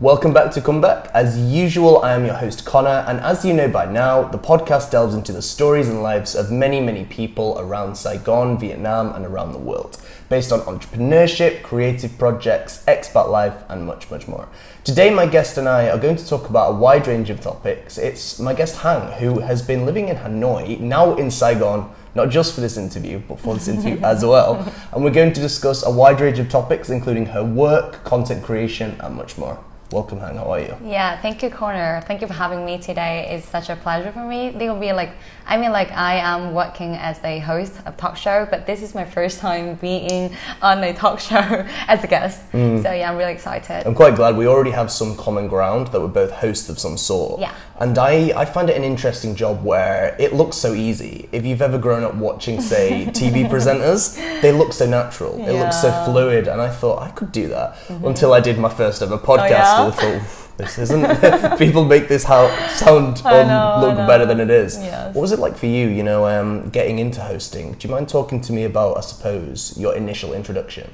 Welcome back to Comeback. As usual, I am your host Connor, and as you know by now, the podcast delves into the stories and lives of many, many people around Saigon, Vietnam, and around the world, based on entrepreneurship, creative projects, expat life, and much, much more. Today, my guest and I are going to talk about a wide range of topics. It's my guest Hang, who has been living in Hanoi, now in Saigon, not just for this interview, but for this interview as well. And we're going to discuss a wide range of topics, including her work, content creation, and much more. Welcome, Hang. How are you? Yeah, thank you, Connor. Thank you for having me today. It's such a pleasure for me. They will be like, I mean, like I am working as a host of talk show, but this is my first time being on a talk show as a guest. Mm. So yeah, I'm really excited. I'm quite glad we already have some common ground that we're both hosts of some sort. Yeah. And I, I find it an interesting job where it looks so easy. If you've ever grown up watching, say, TV presenters, they look so natural. It looks so fluid. And I thought I could do that until I did my first ever podcast. Oh, yeah? And I thought, this isn't. People make this how, sound or know, look better than it is. Yes. What was it like for you, you know, um, getting into hosting? Do you mind talking to me about, I suppose, your initial introduction?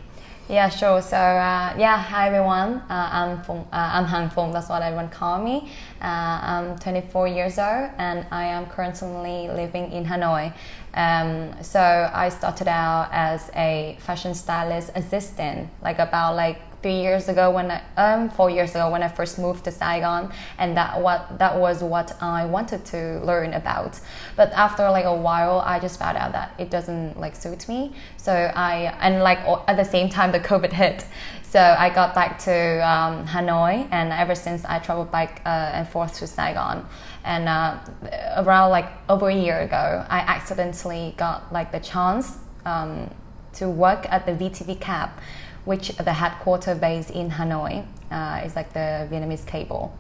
Yeah, sure. So uh, yeah, hi everyone. Uh, I'm Phung, uh, I'm Hang Phung. That's what everyone call me. Uh, I'm 24 years old, and I am currently living in Hanoi. Um, so I started out as a fashion stylist assistant, like about like three years ago when I, um four years ago when I first moved to Saigon, and that what that was what I wanted to learn about. But after like a while, I just found out that it doesn't like suit me. So I and like at the same time the COVID hit, so I got back to um, Hanoi, and ever since I traveled back uh, and forth to Saigon. And uh, around like over a year ago, I accidentally got like the chance um, to work at the VTVcab, which the headquarter based in Hanoi uh, is like the Vietnamese cable.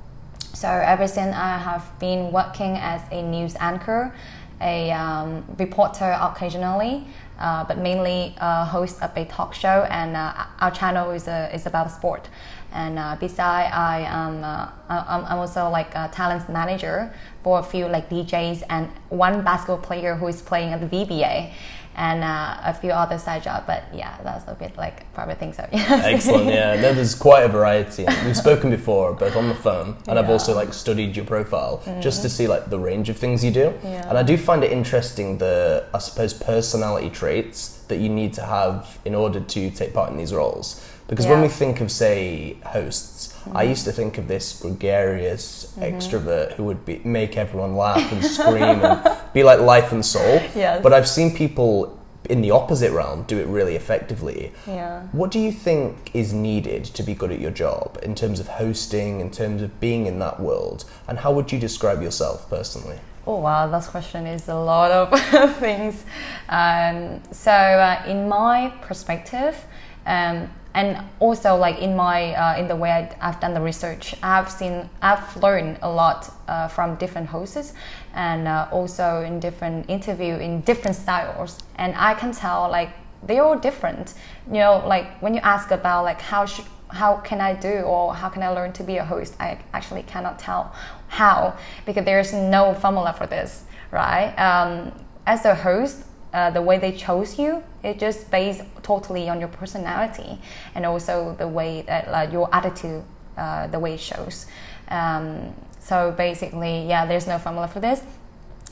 So ever since I have been working as a news anchor, a um, reporter occasionally, uh, but mainly a host of a talk show, and uh, our channel is, uh, is about sport. And uh, beside, I am uh, I'm also like a talent manager for a few like DJs and one basketball player who is playing at the VBA, and uh, a few other side jobs. But yeah, that's a bit like private things So yeah. Excellent. Yeah, no, there's quite a variety. We've spoken before, both on the phone, and I've also like studied your profile just to see like the range of things you do. Yeah. And I do find it interesting the I suppose personality traits that you need to have in order to take part in these roles. Because when we think of say hosts, I used to think of this gregarious extrovert who would be, make everyone laugh and scream and be like life and soul. Yes. But I've seen people in the opposite realm do it really effectively. Yeah. What do you think is needed to be good at your job in terms of hosting, in terms of being in that world? And how would you describe yourself personally? Oh wow, that question is a lot of things. Um, so, uh, in my perspective, um, and also like in my uh, in the way I, I've done the research, I've seen I've learned a lot uh, from different hosts, and uh, also in different interview in different styles, and I can tell like they're all different. You know, like when you ask about like how should how can I do or how can I learn to be a host? I actually cannot tell how because there's no formula for this, right? Um, as a host, uh, the way they chose you, it just based totally on your personality and also the way that like, your attitude, uh, the way it shows. Um, so basically, yeah, there's no formula for this.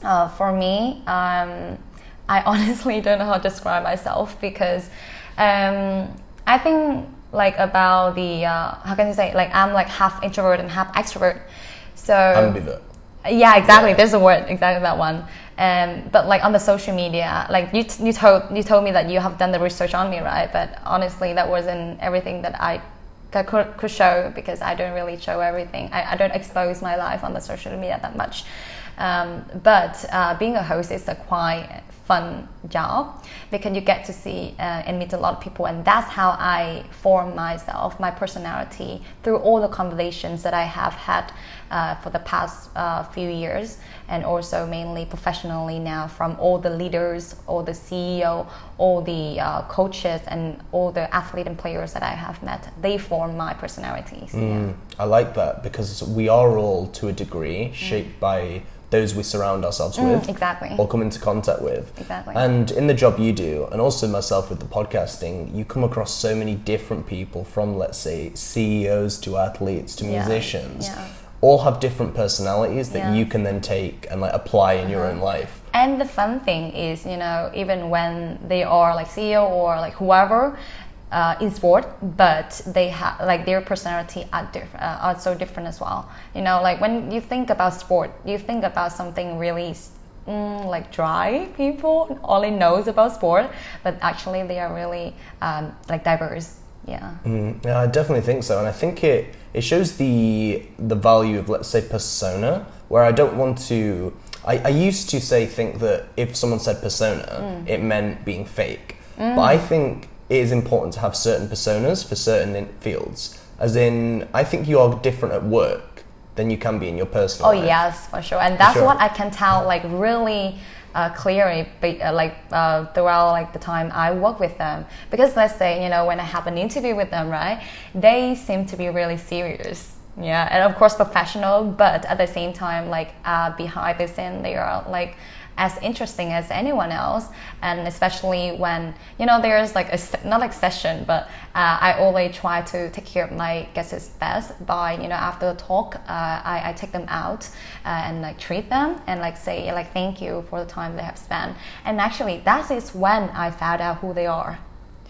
Uh, for me, um, I honestly don't know how to describe myself because um, I think like about the uh, how can you say like I'm like half introvert and half extrovert. So Ambivert. Yeah, exactly. There's a word exactly that one. Um, but like on the social media, like you, t- you told you told me that you have done the research on me, right? But honestly, that wasn't everything that I that could, could show because I don't really show everything. I, I don't expose my life on the social media that much. Um, but uh, being a host is a quite fun job because you get to see uh, and meet a lot of people, and that's how I form myself, my personality through all the conversations that I have had uh, for the past uh, few years, and also mainly professionally now from all the leaders, all the CEO, all the uh, coaches, and all the athlete and players that I have met. They form my personality. So, yeah. Mm, I like that because we are all, to a degree, shaped by those we surround ourselves Mm, with exactly. or come into contact with. exactly. And in the job you do, and also myself with the podcasting, you come across so many different people from, let's say, CEOs to athletes to Yeah, musicians. yeah. All have different personalities that Yeah. Uh-huh. you can then take and like apply in your own life. And the fun thing is, you know, even when they are like CEO or like whoever uh, in sport, but they have like their personality are different, uh, are so different as well. You know, like when you think about sport, you think about something really. Mm, like dry people only knows about sport, but actually they are really um, like diverse. Yeah. Mm, yeah, I definitely think so, and I think it it shows the the value of let's say persona. Where I don't want to, I, I used to say think that if someone said persona, it meant being fake. But I think it is important to have certain personas for certain in- fields. As in, I think you are different at work than you can be in your personal Oh life. yes, for sure, and that's sure. what I can tell like really uh, clearly, uh, like uh, throughout like the time I work with them. Because let's say you know when I have an interview with them, right? They seem to be really serious, yeah, and of course professional, but at the same time like uh, behind the scene they are like as interesting as anyone else and especially when you know there's like a not like session but uh, i always try to take care of my guests best by you know after the talk uh, I, I take them out uh, and like treat them and like say like thank you for the time they have spent and actually that is when i found out who they are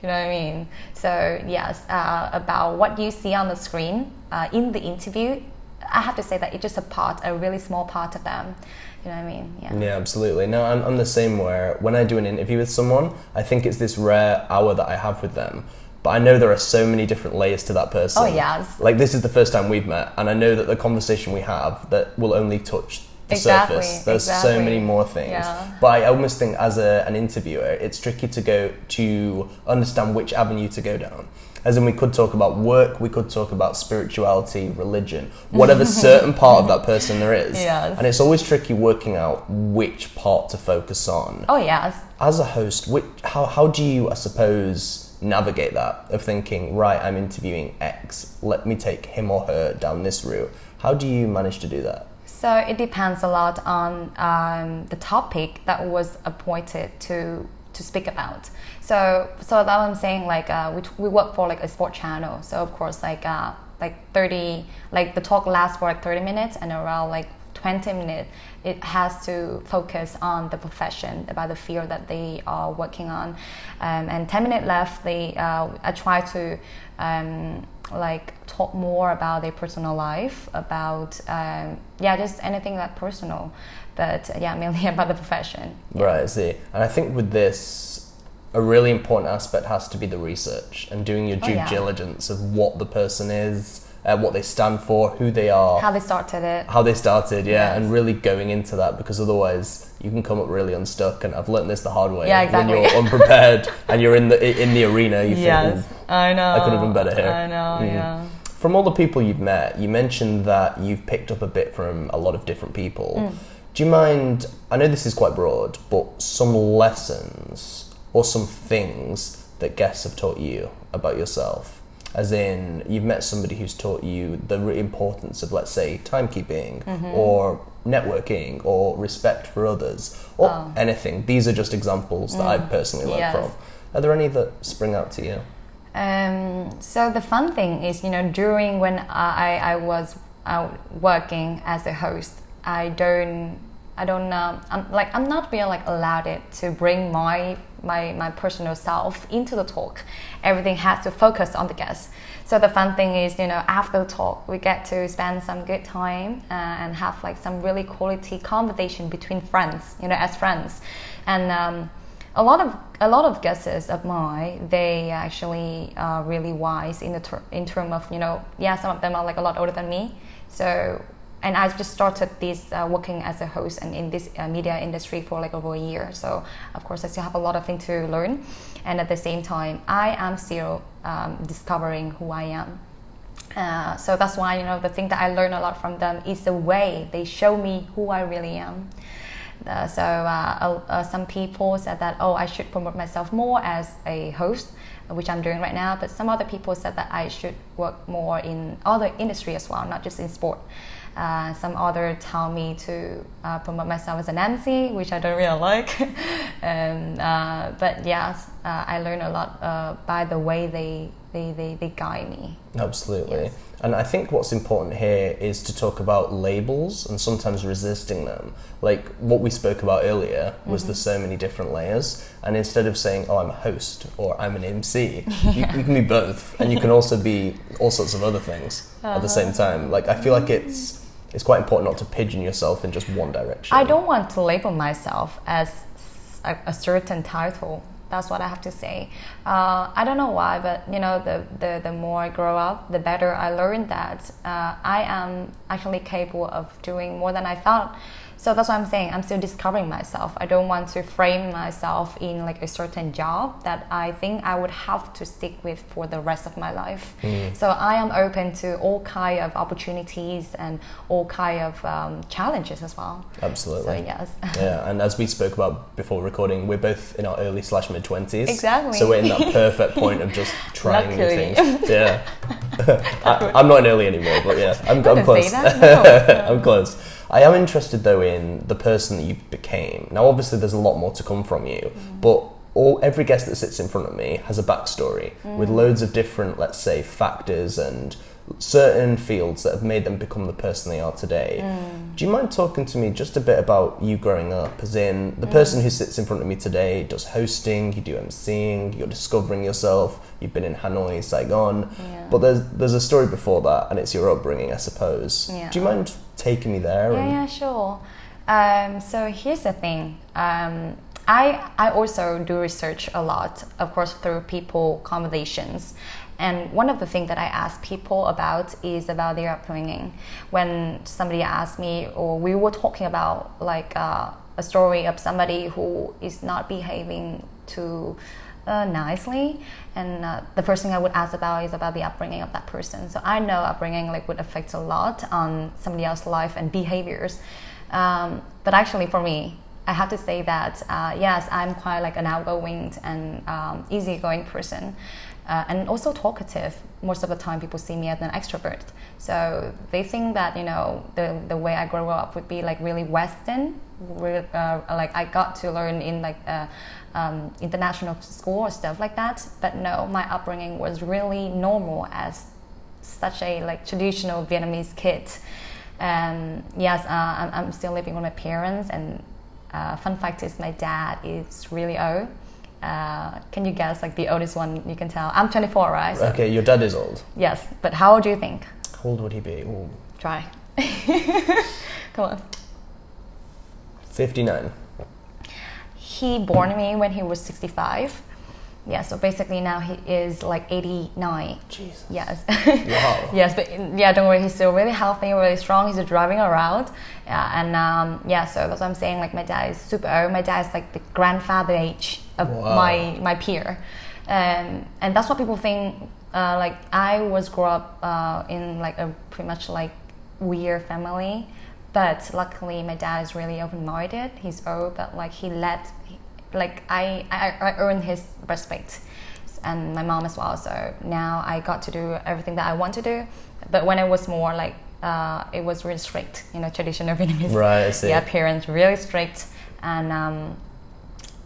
Do you know what I mean? So yes, uh, about what you see on the screen uh, in the interview, I have to say that it's just a part, a really small part of them. You know what I mean? Yeah. Yeah, absolutely. No, I'm, I'm the same where when I do an interview with someone, I think it's this rare hour that I have with them. But I know there are so many different layers to that person. Oh, yes. Like this is the first time we've met, and I know that the conversation we have that will only touch the Exactly, surface. There's so many more things. Yeah. But I almost think as a, an interviewer, it's tricky to go to understand which avenue to go down. As in, we could talk about work, we could talk about spirituality, religion, whatever certain part of that person there is. Yes. And it's always tricky working out which part to focus on. Oh yes. As a host, which, how, how do you, I suppose, navigate that of thinking, right, I'm interviewing X, let me take him or her down this route? How do you manage to do that? So it depends a lot on um, the topic that was appointed to to speak about. So so that I'm saying like uh, we, we work for like a sport channel. So of course like uh, like 30 like the talk lasts for like 30 minutes and around like 20 minutes it has to focus on the profession about the field that they are working on um, and 10 minutes left they uh, i try to um, like talk more about their personal life about um, yeah just anything that personal but yeah mainly about the profession Right, I see. And I think with this, a really important aspect has to be the research and doing your Oh, due yeah. diligence of what the person is, uh, what they stand for, who they are, how they started it how they started, yeah, Yes. and really going into that because otherwise you can come up really unstuck. And I've learned this the hard way. Yeah, exactly. When you're unprepared and you're in the in the arena, you yes think, i know I could have been better here. i know Mm. yeah from all the people you've met, you mentioned that you've picked up a bit from a lot of different people. Mm. Do you mind? I know this is quite broad, but some lessons or some things that guests have taught you about yourself? As in, you've met somebody who's taught you the importance of, let's say, timekeeping Mm-hmm. or networking or respect for others or Oh. Mm. anything. These are just examples that I've personally learned Yes. from. Are there any that spring out to you? Um, so the fun thing is, you know, during when I, I was out working as a host, I don't, I don't, um, I'm like, I'm not being like allowed it to bring my my my personal self into the talk. Everything has to focus on the guest. So the fun thing is, you know, after the talk, we get to spend some good time uh, and have like some really quality conversation between friends, you know, as friends, and. Um, a lot of a lot of guesses of mine they actually are really wise in the ter- in term of you know yeah some of them are like a lot older than me so and I've just started this uh, working as a host and in this uh, media industry for like over a year so of course I still have a lot of things to learn and at the same time I am still um, discovering who I am uh, so that's why you know the thing that I learn a lot from them is the way they show me who I really am. Uh, so uh, uh, some people said that oh I should promote myself more as a host, which I'm doing right now. But some other people said that I should work more in other industry as well, not just in sport. Uh, some other tell me to uh, promote myself as an MC, which I don't really like. um, uh, but yes, uh, I learn a lot uh, by the way they, they, they, they guide me. Absolutely. Yes. And I think what's important here is to talk about labels and sometimes resisting them. Like what we spoke about earlier was Mm-hmm. there's so many different layers. And instead of saying, oh, I'm a host or I'm an MC, you, you can be both. And you can also be all sorts of other things at the same Uh-huh. time. Like I feel like it's, it's quite important not to pigeon yourself in just one direction. I don't want to label myself as a, a certain title. That's what I have to say. Uh, I don't know why, but you know, the, the, the more I grow up, the better I learn that uh, I am actually capable of doing more than I thought. So that's what I'm saying. I'm still discovering myself. I don't want to frame myself in like a certain job that I think I would have to stick with for the rest of my life. So I am open to all kind of opportunities and all kind of um, challenges as well. Absolutely. So yes. Yeah, and as we spoke about before recording, we're both in our early slash mid twenties. Exactly. So we're in that perfect point of just trying new things. Yeah. I, I'm not in early anymore, but yeah, I'm, I'm close. that, no. I'm close. I am interested though in the person that you became. Now, obviously, there's a lot more to come from you, Mm. but all every guest that sits in front of me has a backstory with Mm. loads of different, let's say, factors and certain fields that have made them become the person they are today. Mm. Do you mind talking to me just a bit about you growing up? As in, Mm. the person who sits in front of me today does hosting, you do MCing, you're discovering yourself, you've been in Hanoi, Saigon, Yeah. but there's there's a story before that, and it's your upbringing, I suppose. Yeah. Do you mind taking me there? Yeah, yeah, sure. Um, so here's the thing. Um, I I also do research a lot, of course, through people conversations. And one of the things that I ask people about is about their upbringing. When somebody asked me, or we were talking about like uh, a story of somebody who is not behaving too uh, nicely, and uh, the first thing I would ask about is about the upbringing of that person. So I know upbringing like would affect a lot on somebody else's life and behaviors. Um, but actually, for me, I have to say that uh, yes, I'm quite like an outgoing and um, easygoing person, uh, and also talkative. Most of the time, people see me as an extrovert, so they think that you know the the way I grew up would be like really Western. Uh, like I got to learn in like uh, um, international school or stuff like that. But no, my upbringing was really normal as such a like traditional Vietnamese kid. Um, yes, uh, I'm, I'm still living with my parents, and uh, fun fact is my dad is really old. Uh, can you guess like the oldest one you can tell? I'm 24, right? So- Okay, your dad is old. Yes, but how old do you think? How old would he be? Ooh, Try. Come on. 59. He born me when he was 65. Yeah, so basically now he is like 89. Jesus. Yes. Wow. yes, but yeah, don't worry. He's still really healthy, really strong. He's driving around. Yeah, and um, yeah, so that's what I'm saying. Like my dad is super old. My dad is like the grandfather age of Wow. my my peer, um, and that's what people think. Uh, like I was grew up uh, in like a pretty much like weird family, but luckily my dad is really open minded. He's old, but like he let, like I I, I earned his respect and my mom as well. So now I got to do everything that I want to do. But when it was more like, uh, it was really strict, you know, traditional Vietnamese. Right, I see. Yeah, parents really strict. And um,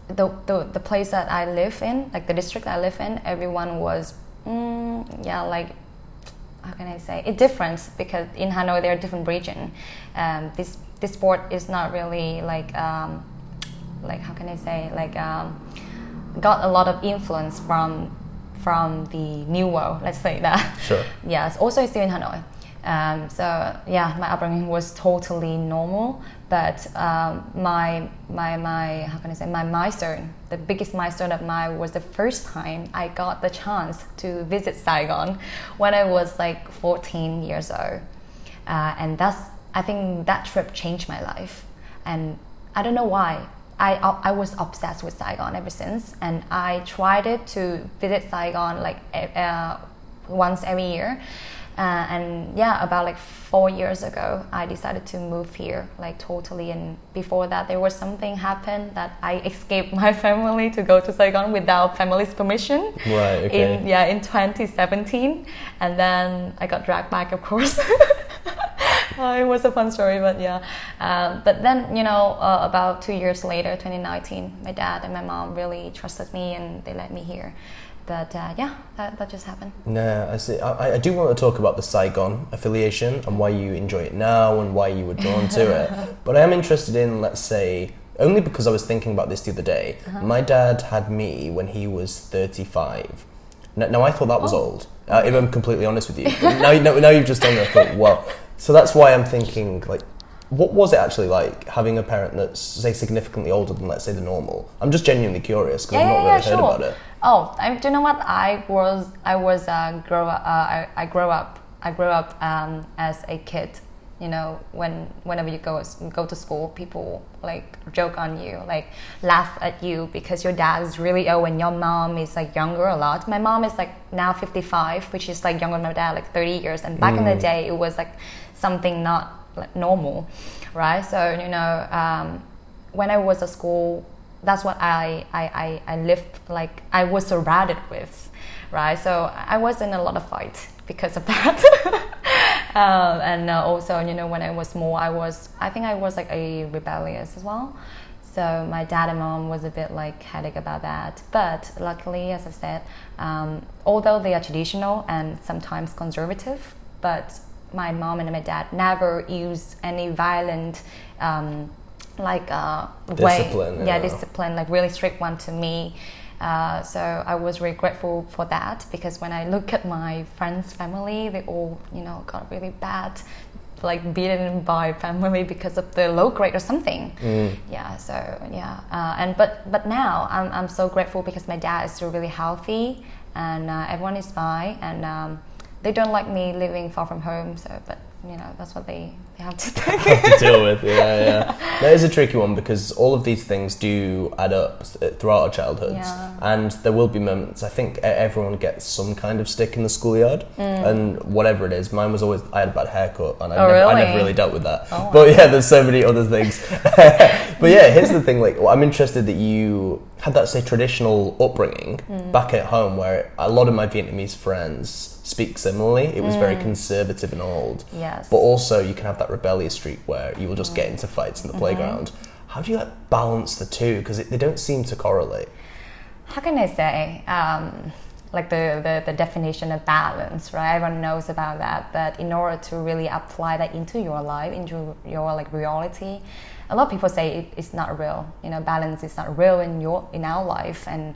the, the, the place that I live in, like the district I live in, everyone was, mm, yeah, like, how can I say? It's different because in Hanoi there are different region. Um, this, this sport is not really like, um, like how can I say, like, um, got a lot of influence from from the new world. Let's say that. Sure. Yes. Also, still in Hanoi. Um, so yeah, my upbringing was totally normal. But um, my my my how can I say my milestone, the biggest milestone of mine was the first time I got the chance to visit Saigon when I was like 14 years old, uh, and that's I think that trip changed my life, and I don't know why. I, I was obsessed with Saigon ever since, and I tried it to visit Saigon like uh, once every year. Uh, and yeah, about like four years ago, I decided to move here, like totally. And before that, there was something happened that I escaped my family to go to Saigon without family's permission. Right. Okay. In yeah, in 2017, and then I got dragged back, of course. Uh, it was a fun story, but yeah. Um, but then, you know, uh, about two years later, 2019, my dad and my mom really trusted me and they let me here. But uh, yeah, that, that just happened. No, I see. I, I do want to talk about the Saigon affiliation and why you enjoy it now and why you were drawn to it. But I am interested in, let's say, only because I was thinking about this the other day. My dad had me when he was 35. Now, now I thought that was Oh. old. Uh, if I'm completely honest with you. Now, now, now you've just done it, I thought, well. So that's why I'm thinking, like, what was it actually like having a parent that's, say, significantly older than, let's say, the normal? I'm just genuinely curious because I've not really heard about it. Oh, I, do you know what? I was I was uh, grow. Uh, I, I grew up. I grew up um, as a kid. You know, when whenever you go go to school, people like joke on you, like laugh at you because your dad is really old and your mom is like younger a lot. My mom is like now fifty five, which is like younger than my dad, like thirty years. And back in the day, it was like something not like normal, right? So you know, um, when I was at school, that's what I, I, I, I lived like I was surrounded with, right? So I was in a lot of fights because of that. um, and uh, also, you know, when I was more, I was, I think I was like a rebellious as well. So my dad and mom was a bit like headache about that. But luckily, as I said, um, although they are traditional and sometimes conservative, but my mom and my dad never used any violent um, like uh, way Discipline, yeah yeah. discipline like really strict one to me uh, so I was really grateful for that because when I look at my friends' family, they all, you know, got really bad, like beaten by family because of the low grade or something. Yeah. So yeah, uh, and but but now I'm I'm so grateful because my dad is still really healthy and uh, everyone is fine and um, they don't like me living far from home. So but you know that's what they they have to take. to deal with. Yeah, yeah. That is a tricky one because all of these things do add up throughout our childhoods, Yeah. and there will be moments. I think everyone gets some kind of stick in the schoolyard, and whatever it is. Mine was always I had a bad haircut, and I, Mm. Oh, never, I really? never really dealt with that. Oh, But yeah, there's so many other things. but yeah, here's the thing. Like, well, I'm interested that you had that say traditional upbringing Mm. back at home, where a lot of my Vietnamese friends speak similarly. It was very conservative and old. Mm. Yes. But also, you can have that rebellious streak where you will just get into fights in the Mm-hmm. playground. How do you like balance the two? Because they don't seem to correlate. how can I say, um, like the, the, the definition of balance, right? Everyone knows about that, but in order to really apply that into your life, into your like reality, a lot of people say it, it's not real. You know, balance is not real in your in our life, and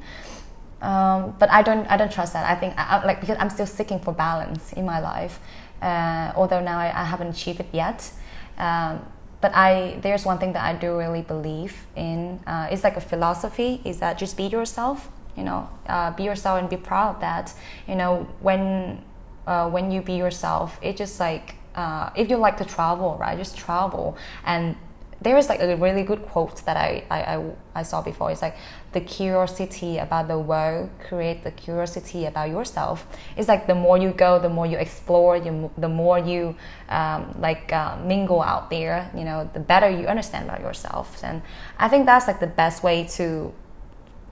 um, but I don't I don't trust that. I think I, I- like because I'm still seeking for balance in my life, uh, although now I, I haven't achieved it yet. Um, but I there's one thing that I do really believe in. Uh, it's like a philosophy. Is that just be yourself. You know, uh, be yourself and be proud of that. You know, when uh, when you be yourself, it just like uh, if you like to travel, right? Just travel and there is like a really good quote that I, I, I, I saw before. It's like the curiosity about the world create the curiosity about yourself. It's like the more you go, the more you explore, you, the more you um, like uh, mingle out there. You know, the better you understand about yourself. And I think that's like the best way to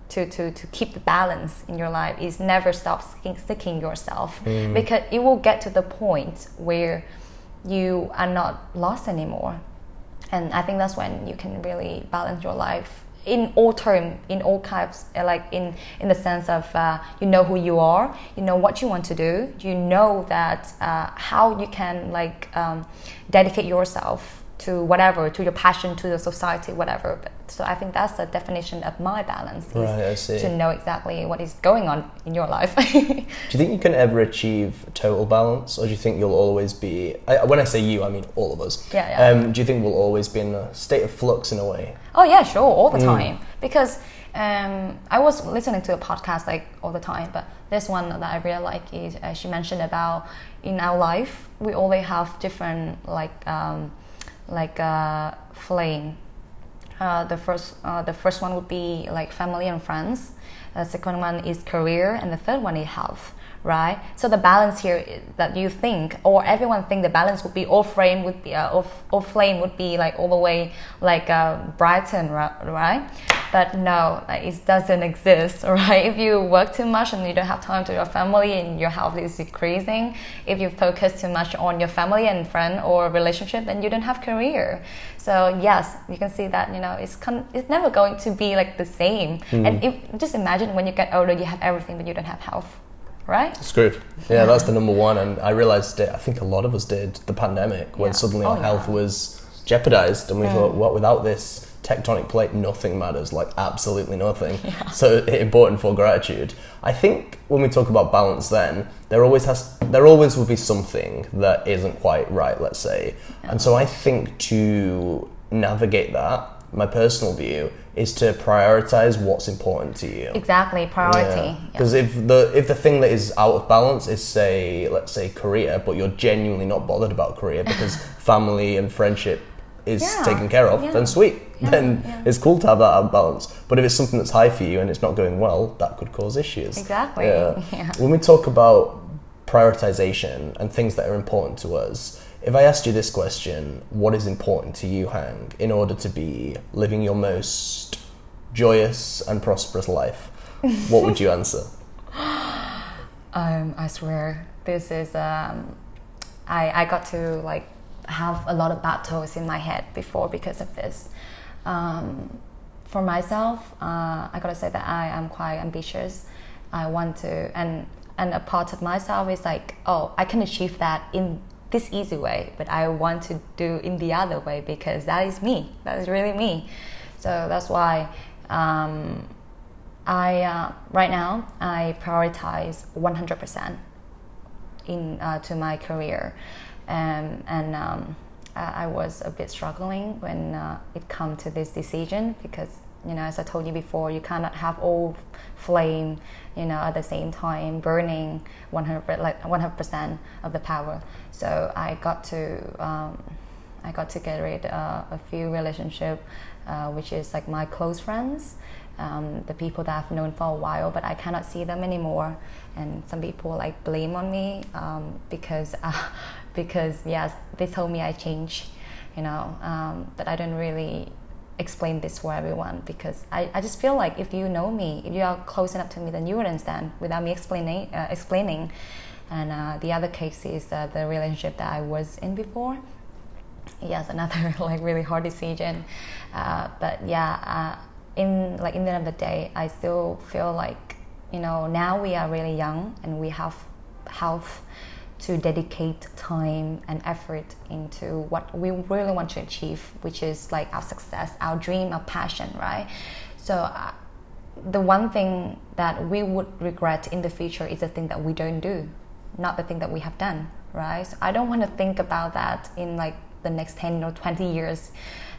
to, to, to keep the balance in your life is never stop seeking, seeking yourself because it will get to the point where you are not lost anymore and I think that's when you can really balance your life in all term, in all kinds, uh, like in in the sense of uh, you know who you are, you know what you want to do, you know that uh, how you can like um, dedicate yourself to whatever, to your passion, to the society, whatever. But, so I think that's the definition of my balance is Right, I see. to know exactly what is going on in your life. Do you think you can ever achieve total balance, or do you think you'll always be? I, when I say you, I mean all of us. Yeah, yeah. Um, do you think we'll always be in a state of flux in a way? Oh yeah, sure, all the time. Because um, I was listening to a podcast like all the time, but this one that I really like is uh, she mentioned about in our life we only have different like um, like uh, flame. Uh, the first uh, the first one would be like family and friends. The second one is career, and the third one is health. Right? So the balance here that you think, or everyone think the balance would be all flame would be uh, all, all flame would be like all the way like uh, brighten, right? But no, like, it doesn't exist, right? If you work too much and you don't have time to your family and your health is decreasing, if you focus too much on your family and friend or relationship, then you don't have career. So yes, you can see that you know it's con- it's never going to be like the same. And if just imagine when you get older, you have everything, but you don't have health, right? Screwed. Yeah, that's the number one. And I realized it, I think a lot of us did, the pandemic, when Yeah. suddenly Oh, our health was jeopardized. And we thought, well, without this tectonic plate, nothing matters, like absolutely nothing. So important for gratitude. I think when we talk about balance, then there always has, there always will be something that isn't quite right, let's say. And so I think to navigate that, my personal view is to prioritize what's important to you. Exactly, priority. Yeah. Because if the if the thing that is out of balance is say let's say career, but you're genuinely not bothered about career because family and friendship is Yeah, taken care of, yeah. then sweet. Yeah, then yeah. it's cool to have that out of balance. But if it's something that's high for you and it's not going well, that could cause issues. Exactly, yeah. When we talk about prioritization and things that are important to us, if I asked you this question, what is important to you, Hang, in order to be living your most joyous and prosperous life, what would you answer? Um, I swear, this is. Um, I I got to like have a lot of battles in my head before because of this. Um, for myself, uh, I gotta say that I am quite ambitious. I want to, and and a part of myself is like, oh, I can achieve that in this easy way, but I want to do in the other way because that is me. That is really me. So that's why. Um, I uh, right now I prioritize 100% in uh, to my career, um, and um, I, was a bit struggling when uh, it come to this decision because you know as I told you before, you cannot have all flame you know at the same time burning 100 like 100% of the power. So I got to um, I got to get rid uh, a few relationship, uh, which is like my close friends, um, the people that I've known for a while, but I cannot see them anymore. And some people like blame on me um, because uh, because yes, they told me I changed, you know. Um, but I don't really explain this for everyone because I, I just feel like if you know me, if you are close enough to me, then you would understand without me explaining uh, explaining. And uh, the other case is uh, the relationship that I was in before yes another like really hard decision uh, but yeah uh, in like in the end of the day i still feel like you know now we are really young and we have health to dedicate time and effort into what we really want to achieve which is like our success our dream our passion right so uh, the one thing that we would regret in the future is the thing that we don't do, not the thing that we have done, right? So I don't want to think about that in like the next 10 or 20 years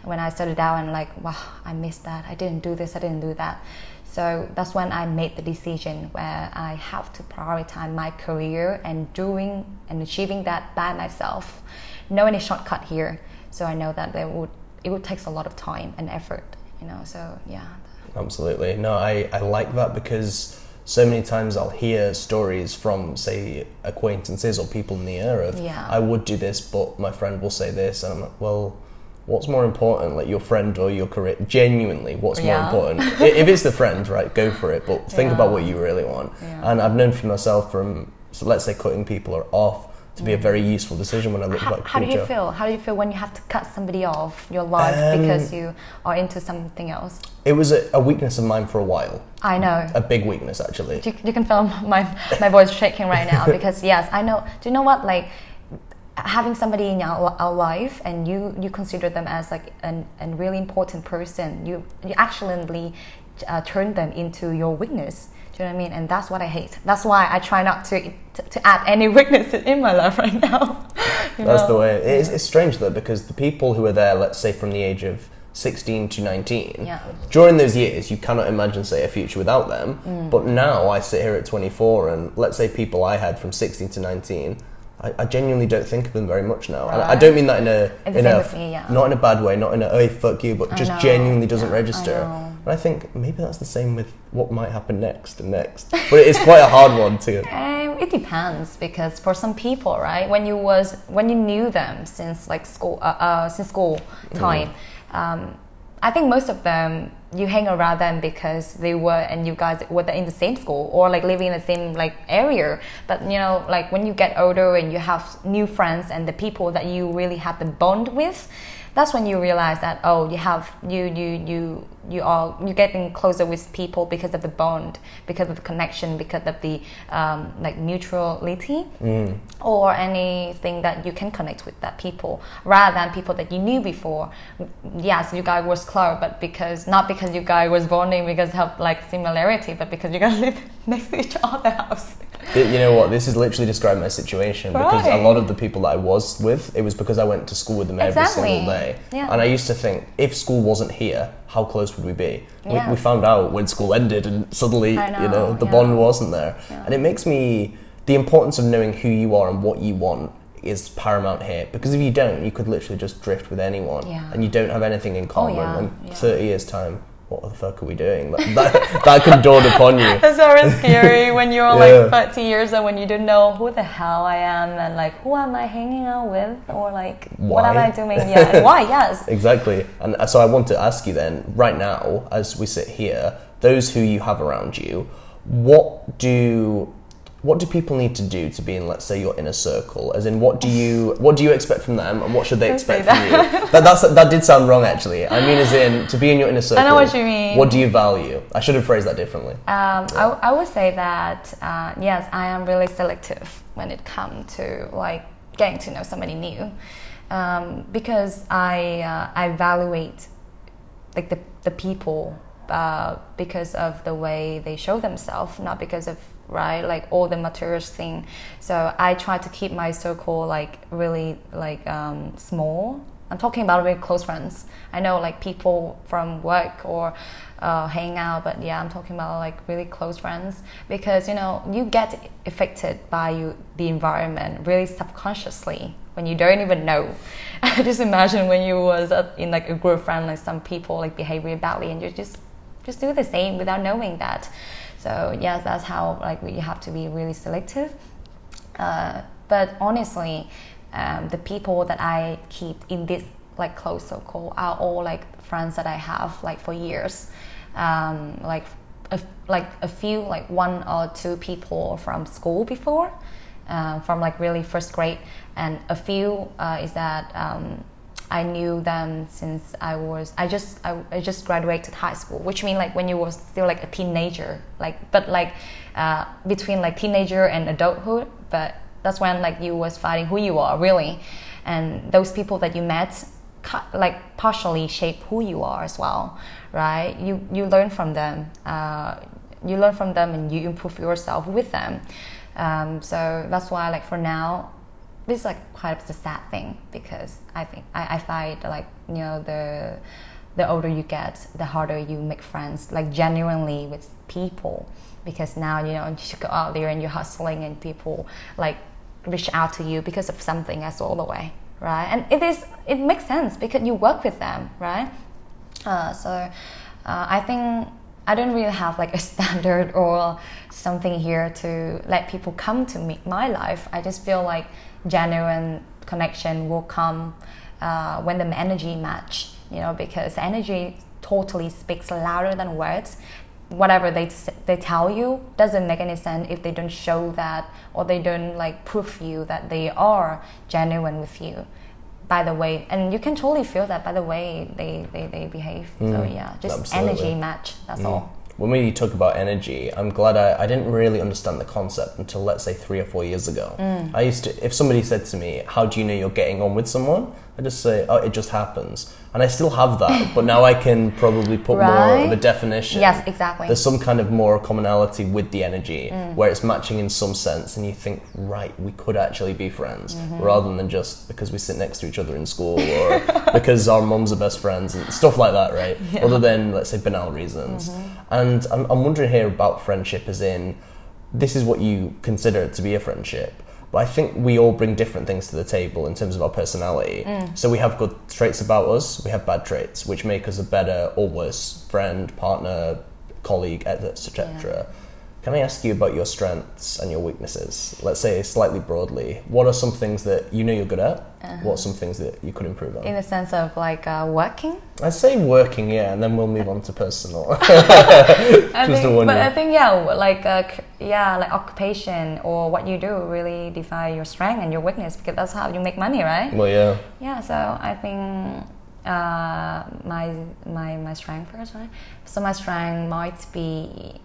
when I started out and like, wow, I missed that. I didn't do this, I didn't do that. So that's when I made the decision where I have to prioritize my career and doing and achieving that by myself. No any shortcut here. So I know that there would it would take a lot of time and effort, you know. So yeah. Absolutely. No, I, I like that because so many times I'll hear stories from, say, acquaintances or people near of, Yeah. I would do this, but my friend will say this. And I'm like, well, what's more important, like your friend or your career? Genuinely, what's more important? If it's the friend, right, go for it, but think about what you really want. Yeah. And I've known for myself from, so let's say, cutting people are off to be a very useful decision when I look How, back how do you feel? How do you feel when you have to cut somebody off your life Um, because you are into something else? It was a, a weakness of mine for a while, I know. a big weakness actually. You, you can feel my my voice shaking right now because yes, I know. Do you know what? Like having somebody in our, our life and you you consider them as like an, a really important person. You you actually uh, turn them into your weakness. Do you know what I mean? And that's what I hate. That's why I try not to to, to add any weaknesses in my life right now. That's know? the way. It's, it's strange though because the people who are there, let's say from the age of 16 to 19, Yeah. during those years you cannot imagine say a future without them. Mm. But now I sit here at 24 and let's say people I had from 16 to 19. I, I genuinely don't think of them very much now. And I Right. don't mean that in a in a me, yeah. not in a bad way, not in a oh fuck you, but just genuinely doesn't yeah, register. know. And I think maybe that's the same with what might happen next and next. But it is quite a hard one to. Um, it depends because for some people, right, when you was when you knew them since like school, uh, uh, since school time, um, I think most of them you hang around them because they were and you guys were in the same school or like living in the same like area. But you know, like when you get older and you have new friends and the people that you really have the bond with, that's when you realize that oh, you have you you you you are you getting closer with people because of the bond, because of the connection, because of the um, like mutuality, Mm. or anything that you can connect with that people rather than people that you knew before. Yes, you guys was close, but because not because you guys was bonding because of like similarity, but because you guys live next to each other house. You know what? This is literally describing my situation because a lot of the people that I was with, it was because I went to school with them every single day. Yeah. And I used to think, if school wasn't here, how close would we be? We, we found out when school ended, and suddenly, I you know, know, the yeah. bond wasn't there. Yeah. And it makes me the importance of knowing who you are and what you want is paramount here because if you don't, you could literally just drift with anyone, Yeah. and you don't have anything in oh, common. yeah, And yeah. thirty years time, what the fuck are we doing? That that, that can dawn upon you. That's very scary when you're Yeah. like 30 years old when you don't know who the hell I am and like who am I hanging out with or like what am I doing? Yeah, why? Yes. Exactly. And uh, so I want to ask you then, right now, as we sit here, those who you have around you, what do what do people need to do to be in, let's say, your inner circle? As in, what do you what do you expect from them, and what should they expect from you? That that's, that did sound wrong, actually. I mean, as in, to be in your inner circle. i know what you mean. What do you value? I should have phrased that differently. Um, I, I would say that uh, yes, I am really selective when it comes to like getting to know somebody new, um, because I uh, I evaluate like the the people uh, because of the way they show themselves, not because of right like all the material thing. So I try to keep my circle like really like um, small. I'm talking about really close friends. I know like people from work or uh, hang out, but yeah, I'm talking about like really close friends because you know you get affected by you, the environment really subconsciously when you don't even know. just imagine when you was uh, in like a group friend, like some people like behave really badly, and you just just do the same without knowing that. So yes, that's how like we have to be really selective. Uh, but honestly, um, the people that I keep in this like close circle are all like friends that I have like for years. Um, like a, like a few like one or two people from school before, uh, from like really first grade, and a few uh, is that um, I knew them since I was I just I, I just graduated high school, which means like when you were still like a teenager, like but like uh, between like teenager and adulthood, but that's when like you was finding who you are really, and those people that you met like partially shape who you are as well, right? You you learn from them, uh, you learn from them, and you improve yourself with them. Um, so that's why like for now this is like quite a sad thing because I think I, I find like you know the the older you get, the harder you make friends, like genuinely with people. Because now you know you go out there and you're hustling, and people like reach out to you because of something as all the way, right? And it is it makes sense because you work with them, right? Uh, so uh, I think I don't really have like a standard or something here to let people come to me my life. I just feel like genuine connection will come uh, when the energy match. You know, because energy totally speaks louder than words. Whatever they they tell you doesn't make any sense if they don't show that or they don't like prove you that they are genuine with you by the way and you can totally feel that by the way they, they, they behave so yeah just Mm. absolutely. energy match that's all When we talk about energy, I'm glad I, I didn't really understand the concept until let's say three or four years ago. Mm. I used to, if somebody said to me, "How do you know you're getting on with someone?" I just say, "Oh, it just happens," and I still have that, but now I can probably put more of a definition. Yes, exactly. There's some kind of more commonality with the energy Mm. where it's matching in some sense, and you think, right, we could actually be friends, Mm-hmm. rather than just because we sit next to each other in school or because our mums are best friends and stuff like that, right? Other than let's say banal reasons. Mm-hmm. And I'm, I'm wondering here about friendship, as in, this is what you consider to be a friendship. But I think we all bring different things to the table in terms of our personality. Mm. So we have good traits about us, we have bad traits, which make us a better or worse friend, partner, colleague, etc. Can I ask you about your strengths and your weaknesses? Let's say slightly broadly. What are some things that you know you're good at? What are some things that you could improve on? In the sense of like uh, working. I'd say working, yeah, and then we'll move on to personal. I Just think, but I think yeah, like uh, yeah, like occupation or what you do really define your strength and your weakness because that's how you make money, right? well, yeah. Yeah, so I think uh, my my my strength first, right? So my strength might be,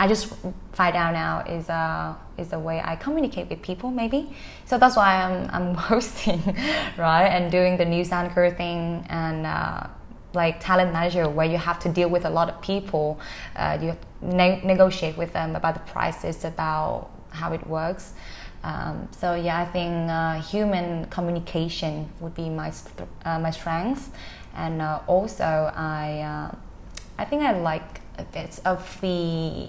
I just find out now is uh is the way I communicate with people maybe. So that's why I'm I'm hosting, right, and doing the news anchor thing and. Uh, like talent manager where you have to deal with a lot of people uh, you ne- negotiate with them about the prices about how it works um, so yeah i think uh, human communication would be my st- uh, my strength and uh, also i uh, i think i like a bit of the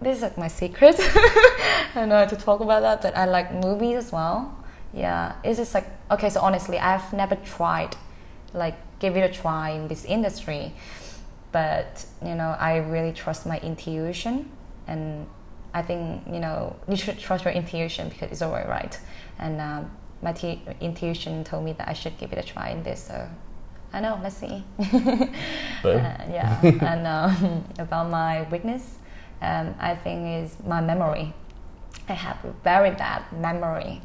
this is like my secret. I know how to talk about that but i like movies as well. Yeah it's just like okay so honestly i've never tried like give it a try in this industry but you know i really trust my intuition and i think you know you should trust your intuition because it's always right? And um, my t- intuition told me that i should give it a try in this so i know let's see. Uh, yeah and um, about my weakness um, i think is my memory i have a very bad memory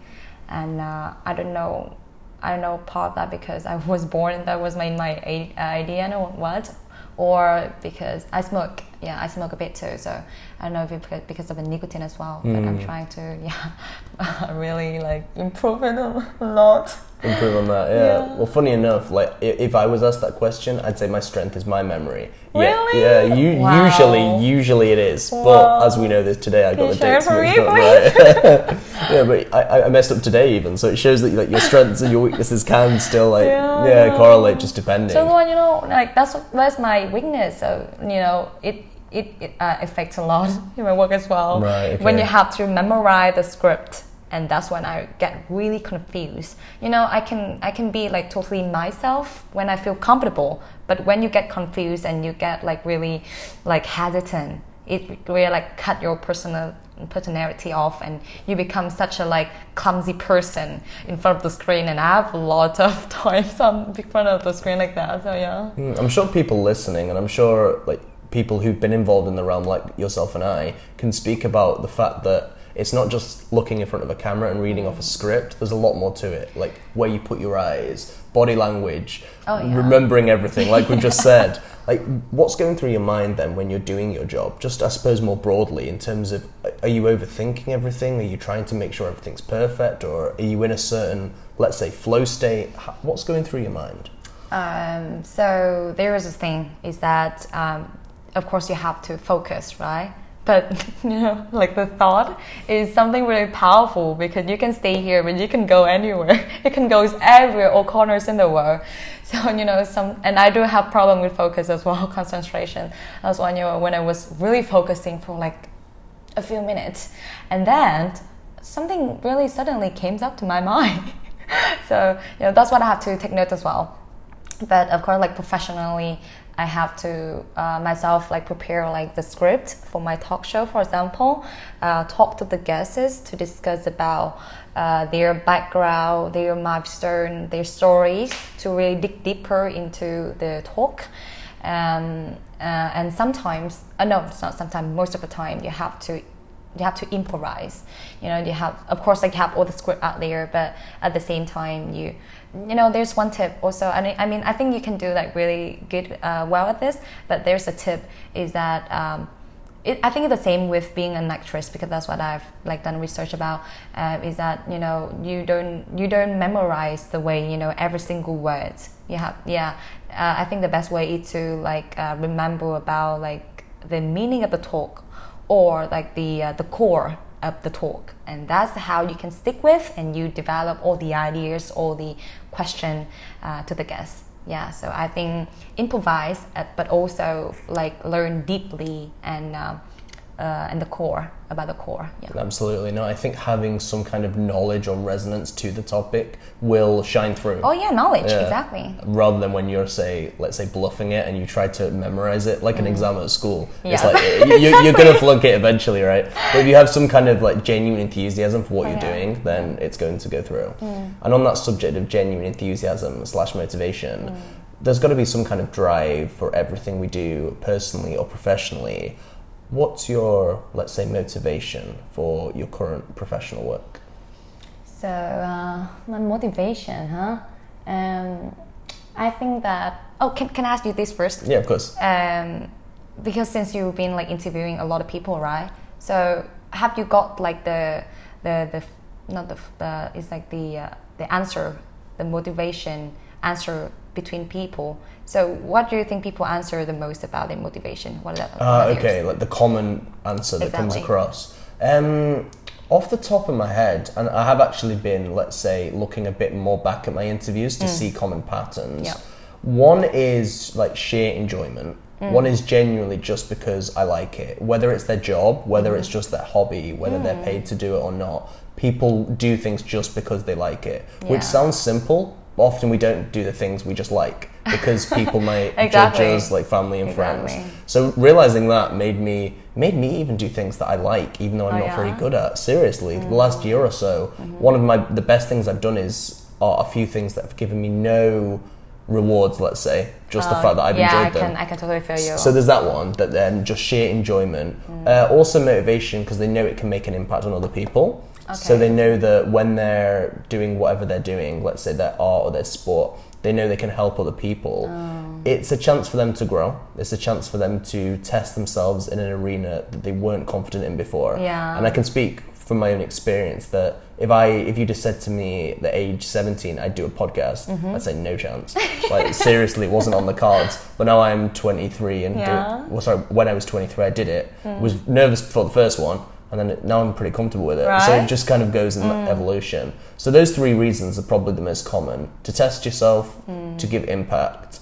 and uh, i don't know I don't know part of that because I was born that was my my a- idea or what, or because I smoke. Yeah, I smoke a bit too. So I don't know if it's because- of the nicotine as well. But I'm mm. trying to yeah, really like improve it a lot. Improve on that, yeah. Yeah. Well, funny enough, like if I was asked that question, I'd say my strength is my memory. Really? Yeah, you, Wow. usually, usually it is. Wow. But as we know this today, I got Can the dates for mixed up. Right? yeah, but I, I messed up today even, so it shows that like your strengths and your weaknesses can still like Yeah, yeah, correlate just depending. So well, you know, like that's that's my weakness. So you know, it it, it uh, affects a lot in my work as well. Right, When you have to memorize the script, and that's when I get really confused. You know, I can I can be like totally myself when I feel comfortable, but when you get confused and you get like really like hesitant, it really like cut your personal personality off and you become such a like clumsy person in front of the screen and I have a lot of times on in front of the screen like that so yeah Mm, I'm sure people listening, and I'm sure like people who've been involved in the realm, like yourself and I, can speak about the fact that it's not just looking in front of a camera and reading off a script. There's a lot more to it, like where you put your eyes, body language, Oh, yeah. remembering everything, like we just said. Like, what's going through your mind then when you're doing your job? Just, I suppose, more broadly, in terms of, are you overthinking everything? Are you trying to make sure everything's perfect, or are you in a certain, let's say, flow state? What's going through your mind? Um, so there is this thing is that um, of course you have to focus, right? But you know, like the thought is something really powerful because you can stay here, but you can go anywhere. You can go everywhere, all corners in the world. So you know, some and I do have problem with focus as well, concentration. That's when you know, when I was really focusing for like a few minutes, and then something really suddenly came up to my mind. so you know, that's what I have to take note as well but of course like professionally i have to uh, myself like prepare like the script for my talk show for example uh, talk to the guests to discuss about uh, their background their milestone their stories to really dig deeper into the talk. Um, uh, and sometimes uh, no it's not sometimes most of the time you have to you have to improvise. You know you have of course like you have all the script out there but at the same time you you know there's one tip also I, I mean i think you can do like really good uh, well at this but there's a tip is that um, it, I think it's the same with being an actress because that's what I've like done research about. Uh, is that you know you don't you don't memorize the way you know every single word. You have yeah. Uh, I think the best way is to like uh, remember about like the meaning of the talk or like the uh, the core of the talk, and that's how you can stick with and you develop all the ideas, all the question uh, to the guests. Yeah so i think improvise uh, but also like learn deeply and um, uh, and the core about the core. Yeah. Absolutely. No, I think having some kind of knowledge or resonance to the topic will shine through. Oh yeah, knowledge Yeah. exactly. Rather than when you're, say, let's say, bluffing it and you try to memorize it like an exam at school. It's Mm. Yeah. like you, you're going to flunk it eventually, right? But if you have some kind of like genuine enthusiasm for what Oh, you're yeah. doing, then it's going to go through. And on that subject of genuine enthusiasm slash motivation, Mm. there's got to be some kind of drive for everything we do personally or professionally. What's your, let's say, motivation for your current professional work? So uh, my motivation, huh? Um, I think that. Oh, can, can I ask you this first? Yeah, of course. um, because since you've been like interviewing a lot of people, right? So have you got like the the the not the the it's like the uh, the answer, the motivation answer between people. So what do you think people answer the most about their motivation? What the, Uh, okay, like the common answer that comes across. Um, off the top of my head, and I have actually been, let's say, looking a bit more back at my interviews to see common patterns. Mm. Yeah. One is like sheer enjoyment. Mm. One is genuinely just because I like it. Whether it's their job, whether Mm. it's just their hobby, whether they're paid to do it or not, people do things just because they like it. Which sounds simple, often we don't do the things we just like because people might Exactly. judge us, like family and friends. So realizing that made me made me even do things that I like, even though I'm Oh, not very yeah? Mm. good at. Seriously, the last year or so, one of my the best things I've done is are a few things that have given me no rewards. Let's say just the Uh, fact that I've yeah, I enjoyed them. can I can totally feel you. So there's that one that then just sheer enjoyment. Mm. Uh, also motivation because they know it can make an impact on other people. So they know that when they're doing whatever they're doing, let's say their art or their sport, they know they can help other people. Oh. It's a chance for them to grow. It's a chance for them to test themselves in an arena that they weren't confident in before. Yeah. And I can speak from my own experience that if I if you just said to me at the age 17 I'd do a podcast, Mm-hmm. I'd say no chance. like seriously, it wasn't on the cards. But now I'm 23 and Yeah. Mm. well, sorry, when I was 23, I did it. Was nervous before the first one, and then it, now I'm pretty comfortable with it. Right? So it Mm. just kind of goes in that evolution. So those three reasons are probably the most common: to test yourself, Mm. to give impact,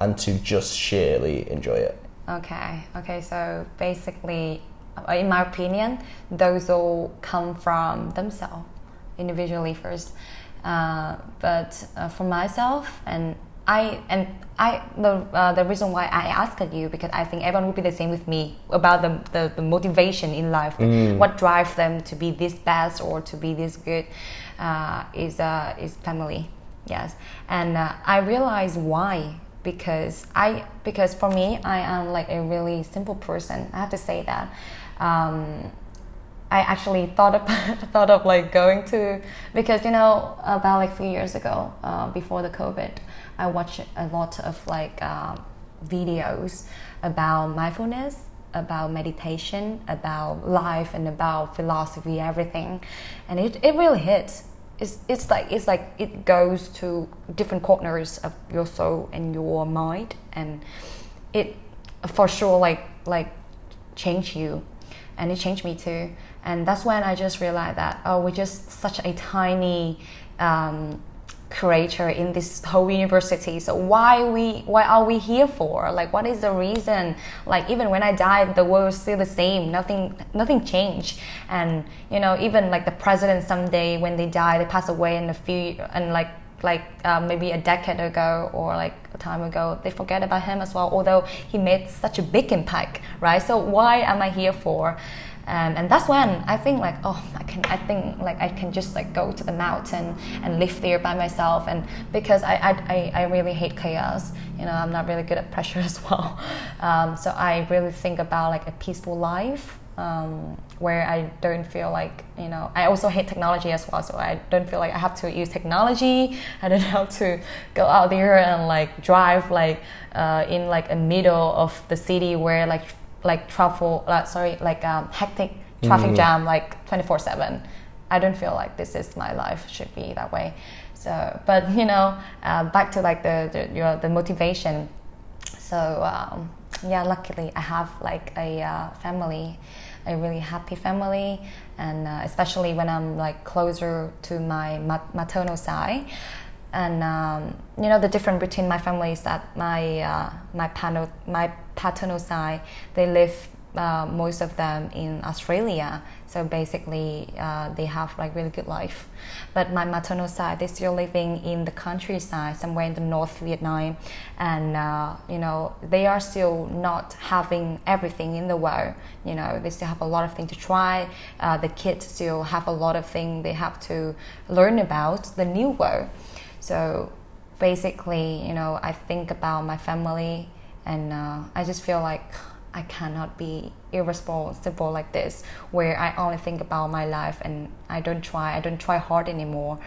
and to just sheerly enjoy it. Okay, okay, so basically, uh, in my opinion, those all come from themselves individually first. Uh, but uh, for myself, and I and I the uh, the reason why I asked you because I think everyone would be the same with me about the the, the motivation in life, what drives them to be this best or to be this good, uh, is uh, is family. Yes, and uh, I realize why because I because for me I am like a really simple person. I have to say that. Um, I actually thought of thought of like going to because you know about like few years ago uh, before the COVID, I watched a lot of like uh, videos about mindfulness, about meditation, about life, and about philosophy, everything, and it, it really hits. It's, it's like it's like it goes to different corners of your soul and your mind, and it for sure like like change you. And it changed me too. And that's when i just realized that oh we're just such a tiny um, creator in this whole university. So why we why are we here for? Like what is the reason? Like even when i died the world is still the same. Nothing nothing changed. And you know even like the president someday when they die they pass away in a few and like like uh, maybe a decade ago or like a time ago they forget about him as well although he made such a big impact right? So why am i here for? Um, and that's when i think like oh i can i think like i can just like go to the mountain and live there by myself. And because i i, I, really hate chaos you know i'm not really good at pressure as well. Um, so i really think about like a peaceful life um, where I don't feel like you know I also hate technology as well so I don't feel like I have to use technology. I don't have to go out there and like drive like uh, in like a middle of the city where like like travel uh, sorry like um, hectic traffic jam like 24 7 I don't feel like this is my life should be that way. So but you know uh, back to like the the, your, the motivation. So um, yeah luckily i have like a uh, family a really happy family and uh, especially when i'm like closer to my mat- maternal side and um, you know the difference between my family is that my uh, my paternal my paternal side they live uh, most of them in Australia. So basically, uh, they have like really good life. But my maternal side, they're still living in the countryside, somewhere in the North Vietnam, and uh, you know they are still not having everything in the world. You know they still have a lot of things to try. Uh, the kids still have a lot of things they have to learn about the new world. So basically, you know, I think about my family, and uh, I just feel like I cannot be irresponsible like this, where I only think about my life and I don't try, I don't try hard anymore,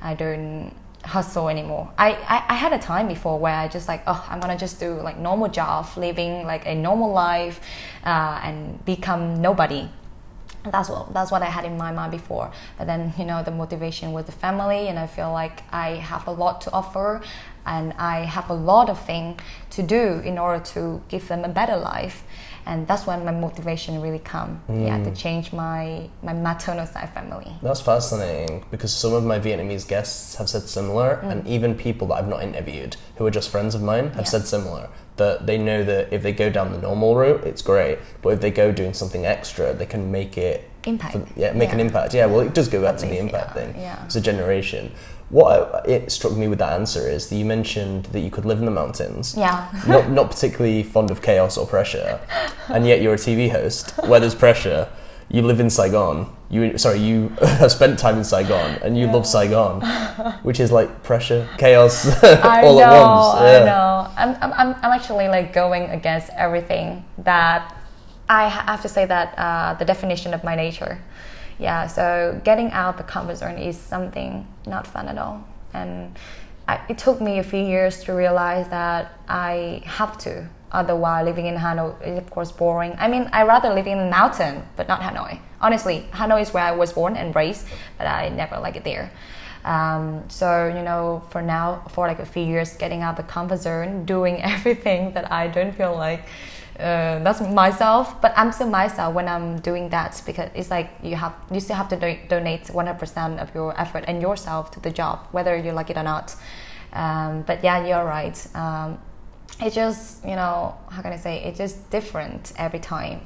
I don't hustle anymore. I, I, I had a time before where I just like, oh, I'm gonna just do like normal job, living like a normal life, uh, and become nobody. That's what that's what I had in my mind before. But then you know the motivation was the family, and I feel like I have a lot to offer, and I have a lot of things to do in order to give them a better life and that's when my motivation really come mm. yeah to change my my maternal side family that's fascinating because some of my vietnamese guests have said similar mm. and even people that i've not interviewed who are just friends of mine have yeah. said similar that they know that if they go down the normal route it's great but if they go doing something extra they can make it impact for, yeah make yeah. an impact yeah well it does go back to the impact yeah, thing yeah. it's a generation what it struck me with that answer is that you mentioned that you could live in the mountains. Yeah. not, not particularly fond of chaos or pressure, and yet you're a TV host where there's pressure. You live in Saigon. You sorry, you have spent time in Saigon, and you yeah. love Saigon, which is like pressure, chaos, all know, at once. Yeah. I know. I'm, I'm, I'm actually like going against everything that I have to say that uh, the definition of my nature yeah, so getting out the comfort zone is something not fun at all. And I, it took me a few years to realize that I have to. Otherwise, living in Hanoi is of course boring. I mean, I rather live in the mountain, but not Hanoi. Honestly, Hanoi is where I was born and raised, but I never like it there. Um, so you know, for now, for like a few years, getting out the comfort zone, doing everything that I don't feel like uh, that's myself but i'm still myself when i'm doing that because it's like you have you still have to do, donate 100% of your effort and yourself to the job whether you like it or not. Um, but yeah you're right. Um, it's just you know how can i say it's just different every time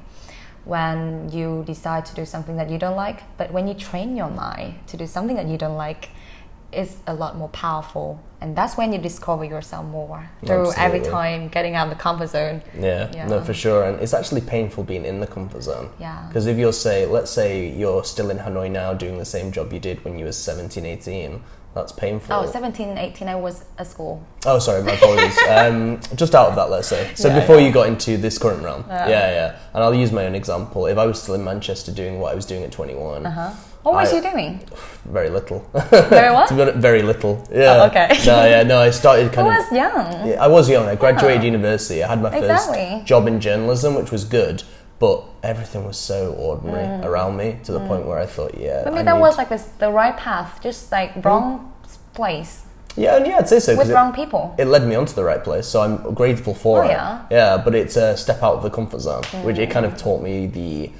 when you decide to do something that you don't like but when you train your mind to do something that you don't like is a lot more powerful and that's when you discover yourself more through Absolutely. every time getting out of the comfort zone yeah, yeah, no for sure and it's actually painful being in the comfort zone yeah because if you're say let's say you're still in hanoi now doing the same job you did when you were 17 18 that's painful. Oh, 17, 18, I was at school. Oh, sorry, my apologies. um, just out of that, let's say. So yeah, before yeah. you got into this current realm. Yeah. yeah, yeah. And I'll use my own example. If I was still in Manchester doing what I was doing at 21, uh-huh. What was I, you doing? Very little. Very what? very little. Yeah. Oh, okay. no, yeah, no. I started kind I of. I was young. Yeah, I was young. I graduated yeah. university. I had my first job in journalism, which was good, but everything was so ordinary mm. around me to the mm. point where I thought, yeah. Maybe that need... was like this, the right path, just like mm. wrong mm. place. Yeah, and yeah, I'd say so. With wrong it, people. It led me onto the right place, so I'm grateful for oh, it. Yeah. Yeah, but it's a step out of the comfort zone, which it kind of taught me the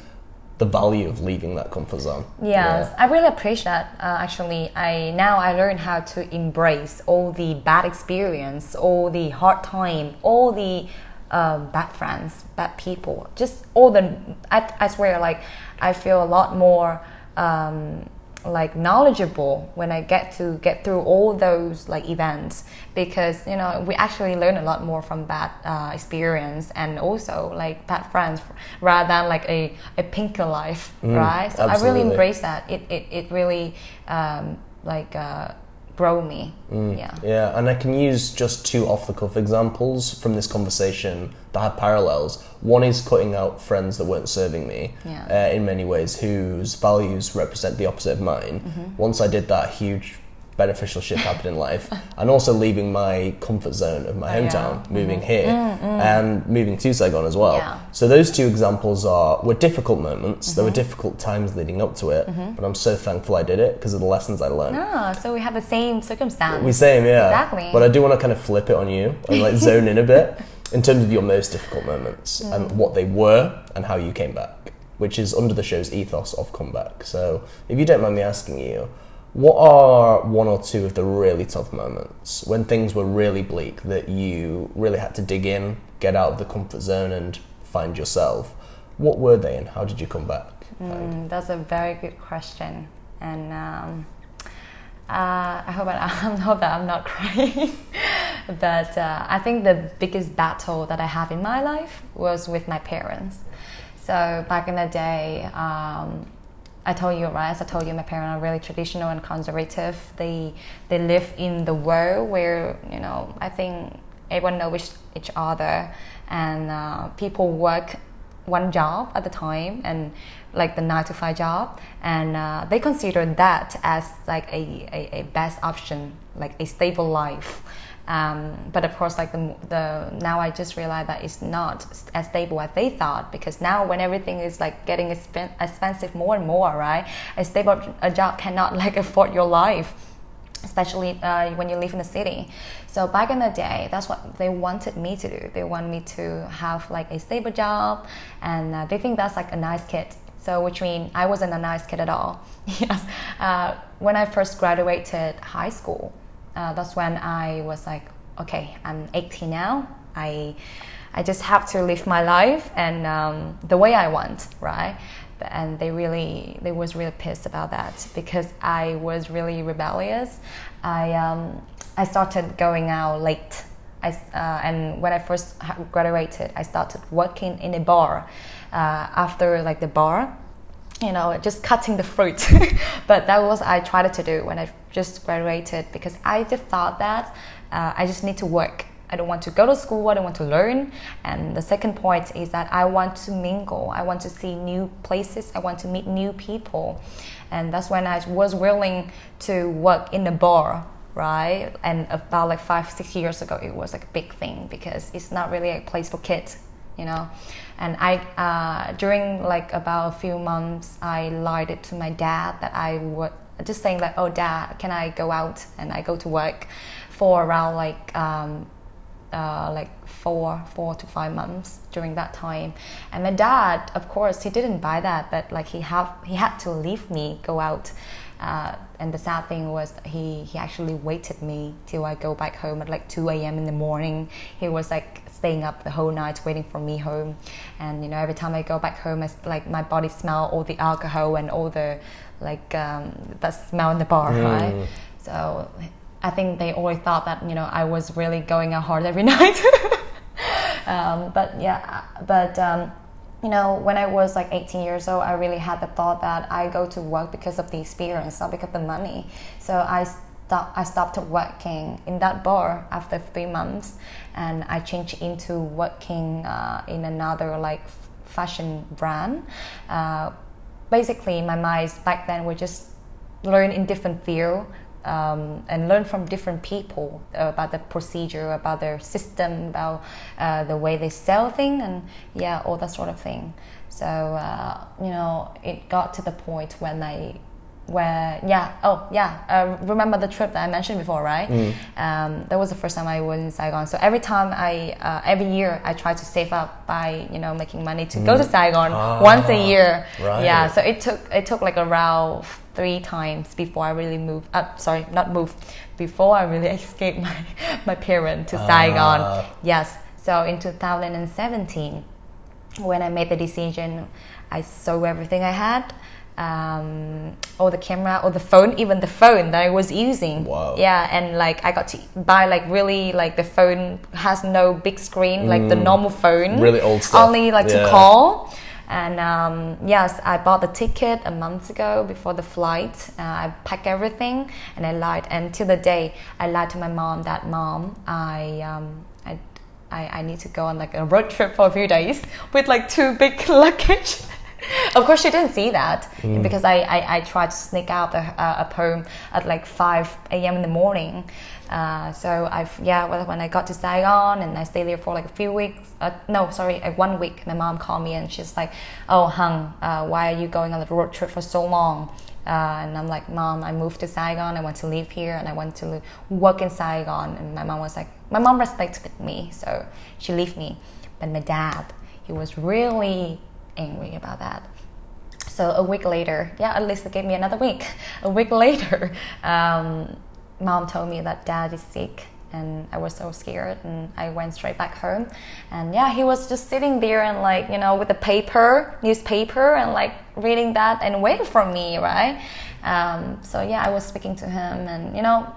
the value of leaving that comfort zone. Yes, yeah. I really appreciate that. Uh, actually, I now I learned how to embrace all the bad experience, all the hard time, all the uh, bad friends, bad people, just all the. I, I swear, like I feel a lot more. Um, like knowledgeable when I get to get through all those like events because you know we actually learn a lot more from bad uh, experience and also like bad friends rather than like a, a pinker life mm, right so absolutely. I really embrace that it it, it really um, like uh, grow me. Mm, yeah. Yeah, and I can use just two off the cuff examples from this conversation that have parallels. One is cutting out friends that weren't serving me yeah. uh, in many ways, whose values represent the opposite of mine. Mm-hmm. Once I did that, huge beneficial shit happened in life, and also leaving my comfort zone of my hometown, yeah. moving mm-hmm. here, mm-hmm. and moving to Saigon as well. Yeah. So those two examples are were difficult moments. Mm-hmm. There were difficult times leading up to it, mm-hmm. but I'm so thankful I did it because of the lessons I learned. Ah, so we have the same circumstance. We same, yeah. Exactly. But I do want to kind of flip it on you and like zone in a bit in terms of your most difficult moments mm. and what they were and how you came back, which is under the show's ethos of comeback. So if you don't mind me asking you what are one or two of the really tough moments when things were really bleak that you really had to dig in, get out of the comfort zone, and find yourself? What were they, and how did you come back? Mm, that's a very good question, and um, uh, I hope I, hope that I'm not crying. but uh, I think the biggest battle that I have in my life was with my parents. So back in the day, um, I told you right. As I told you, my parents are really traditional and conservative. They they live in the world where you know I think everyone knows each other, and uh, people work one job at a time and like the nine to five job and uh, they consider that as like a, a, a, best option like a stable life um, but of course like the, the now i just realized that it's not as stable as they thought because now when everything is like getting expensive more and more right a stable a job cannot like afford your life especially uh, when you live in the city. So back in the day, that's what they wanted me to do. They want me to have like a stable job, and uh, they think that's like a nice kid. So which means I wasn't a nice kid at all. yes, uh, when I first graduated high school, uh, that's when I was like, okay, I'm 18 now. I I just have to live my life and um, the way I want, right? and they really they was really pissed about that because I was really rebellious. I um, I started going out late. I, uh, and when I first graduated, I started working in a bar. Uh, after like the bar, you know, just cutting the fruit. but that was I tried to do when I just graduated because I just thought that uh, I just need to work I don't want to go to school, I don't want to learn. And the second point is that I want to mingle, I want to see new places, I want to meet new people. And that's when I was willing to work in a bar right? And about like five, six years ago, it was like a big thing because it's not really a place for kids, you know. And I, uh, during like about a few months, I lied to my dad that I would just saying like, oh, dad, can I go out? And I go to work for around like um, uh, like four four to five months during that time and my dad of course he didn't buy that but like he have he had to leave me go out uh, and the sad thing was he he actually waited me till I go back home at like 2 a.m. in the morning he was like staying up the whole night waiting for me home and you know every time I go back home it's like my body smell all the alcohol and all the like um, that smell in the bar mm. right so I think they always thought that you know I was really going out hard every night. um, but yeah, but um, you know when I was like 18 years old, I really had the thought that I go to work because of the experience, not because of the money. So I stopped. I stopped working in that bar after three months, and I changed into working uh, in another like fashion brand. Uh, basically, my mind back then was just learn in different field um, and learn from different people about the procedure, about their system, about uh, the way they sell things, and yeah, all that sort of thing. So uh, you know, it got to the point when I, where yeah, oh yeah, uh, remember the trip that I mentioned before, right? Mm. Um, that was the first time I was in Saigon. So every time I, uh, every year, I try to save up by you know making money to mm. go to mm. Saigon ah, once a year. Right. Yeah, so it took it took like around three times before I really moved. Uh, sorry, not moved. Before I really escaped my my parents to uh. Saigon. Yes. So in 2017, when I made the decision, I sold everything I had. Um, all the camera, or the phone, even the phone that I was using. Wow. Yeah, and like I got to buy like really like the phone has no big screen, like the mm. normal phone. Really old stuff. Only like yeah. to call. And um, yes, I bought the ticket a month ago before the flight. Uh, I packed everything and I lied. And till the day, I lied to my mom that mom, I, um, I, I, I need to go on like a road trip for a few days with like two big luggage. of course, she didn't see that mm. because I, I, I, tried to sneak out a, a poem at like 5 a.m. in the morning. Uh, so I've yeah well, when I got to Saigon and I stayed there for like a few weeks uh, no sorry uh, one week my mom called me and she's like oh Hung uh, why are you going on the road trip for so long uh, and I'm like mom I moved to Saigon I want to live here and I want to work in Saigon and my mom was like my mom respected me so she left me but my dad he was really angry about that. So a week later yeah at least they gave me another week. A week later um, mom told me that dad is sick and I was so scared and I went straight back home. And yeah he was just sitting there and like you know with the paper newspaper and like reading that and waiting for me right? Um, so yeah I was speaking to him and you know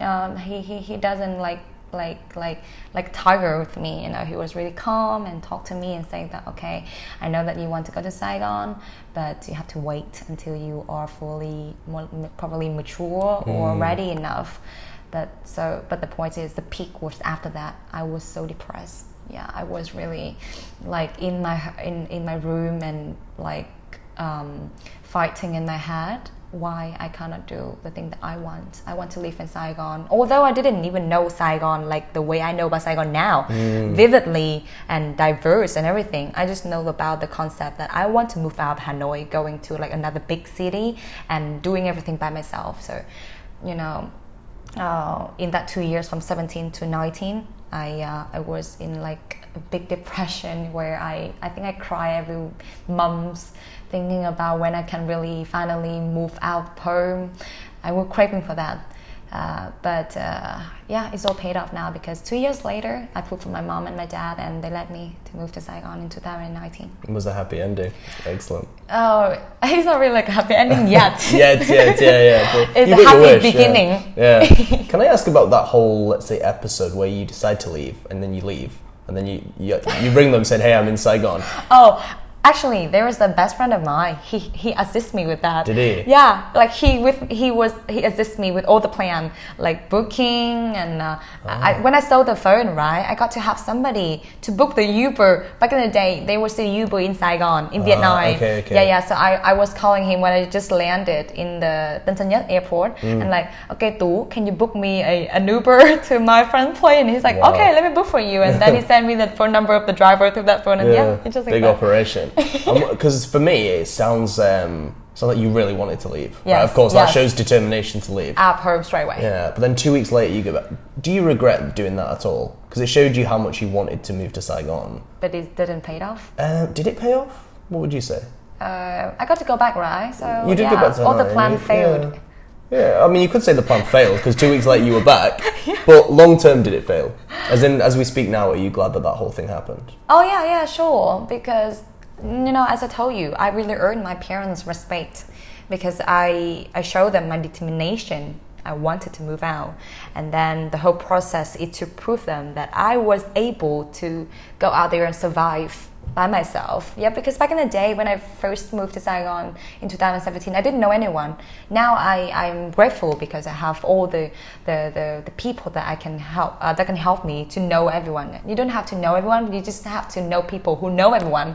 um, he, he, he doesn't like like like like tiger with me you know he was really calm and talked to me and saying that okay i know that you want to go to saigon but you have to wait until you are fully probably mature or Mm. ready enough. But so but the point is the peak was after that. I was so depressed. Yeah i was really like in my in, in my room and like um, fighting in my head why I cannot do the thing that I want. I want to live in Saigon. Although I didn't even know Saigon like the way I know about Saigon now, vividly and diverse and everything. I just know about the concept that I want to move out of Hanoi, going to like another big city and doing everything by myself. So, you know, uh, in that two years from 17 to 19 I, uh, I was in like a big depression where I, I think I cry every month thinking about when I can really finally move out home I was craving for that uh, but uh, yeah it's all paid off now because two years later I proved for my mom and my dad and they let me to move to Saigon in 2019 It was a happy ending. Excellent. oh it's not really like a happy ending yet yes, yes, yeah, yeah. But It's a happy wish, beginning. Yeah. Can I ask about that whole, let's say, episode where you decide to leave and then you leave and then you you, you ring them saying, "Hey, I'm in Saigon." Oh, actually, there was a best friend of mine. He he assists me with that. Did he? Yeah, like he with he was he assists me with all the plan, like booking and uh, Ah. I, when I sold the phone, right, I got to have somebody to book the Uber. Back in the day, they were still Uber in Saigon, in Vietnam. Ah, okay, okay. Yeah, yeah. So I, I was calling him when I just landed in the Tân Sơn Nhất airport, Mm. and like, okay, Tu, can you book me a, an Uber to my friend's place? And he's like, Wow. okay, let me book for you. And then he sent me the phone number of the driver through that phone, and yeah, it's just like big that. operation. Because for me, it sounds um, sounds like you really wanted to leave. Right, Of course, that shows determination to leave. At home straight away. Yeah, but then two weeks later, you go back. Do you regret doing that at all? Because it showed you how much you wanted to move to Saigon. But it didn't pay off. Uh, did it pay off? What would you say? Uh, I got to go back, right? So You did yeah, go back to all the plan you- failed. Yeah. Yeah, I mean, you could say the plan failed because two weeks later you were back. But long term, did it fail? As in, as we speak now, are you glad that that whole thing happened? Oh yeah, yeah, sure. Because you know, as I told you, I really earned my parents' respect because I I showed them my determination. I wanted to move out, and then the whole process is to prove them that I was able to go out there and survive by myself. Yeah, because back in the day when I first moved to Saigon in 2017, I didn't know anyone. Now I, I'm grateful because I have all the, the, the, the people that I can help uh, that can help me to know everyone. You don't have to know everyone, you just have to know people who know everyone.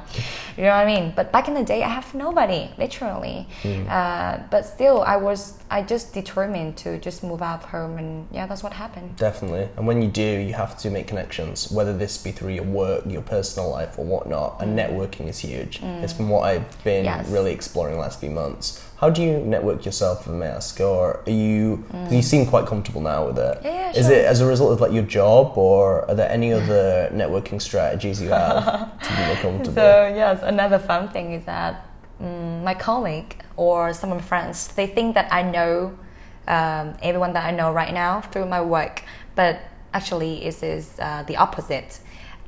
You know what I mean? But back in the day, I have nobody, literally. Uh, but still, I was I just determined to just move out of home, and yeah, that's what happened. Definitely. And when you do, you have to make connections, whether this be through your work, your personal life, or whatnot. And networking is huge. It's from what I've been Yes. really exploring the last few months. How do you network yourself, I may? Or are you, 'cause you seem quite comfortable now with it. Yeah, yeah, Is it as a result of like your job, or are there any other networking strategies you have to be more comfortable? So yes, another fun thing is that mm, my colleague or some of my friends they think that I know um, everyone that I know right now through my work, but actually it is uh, the opposite.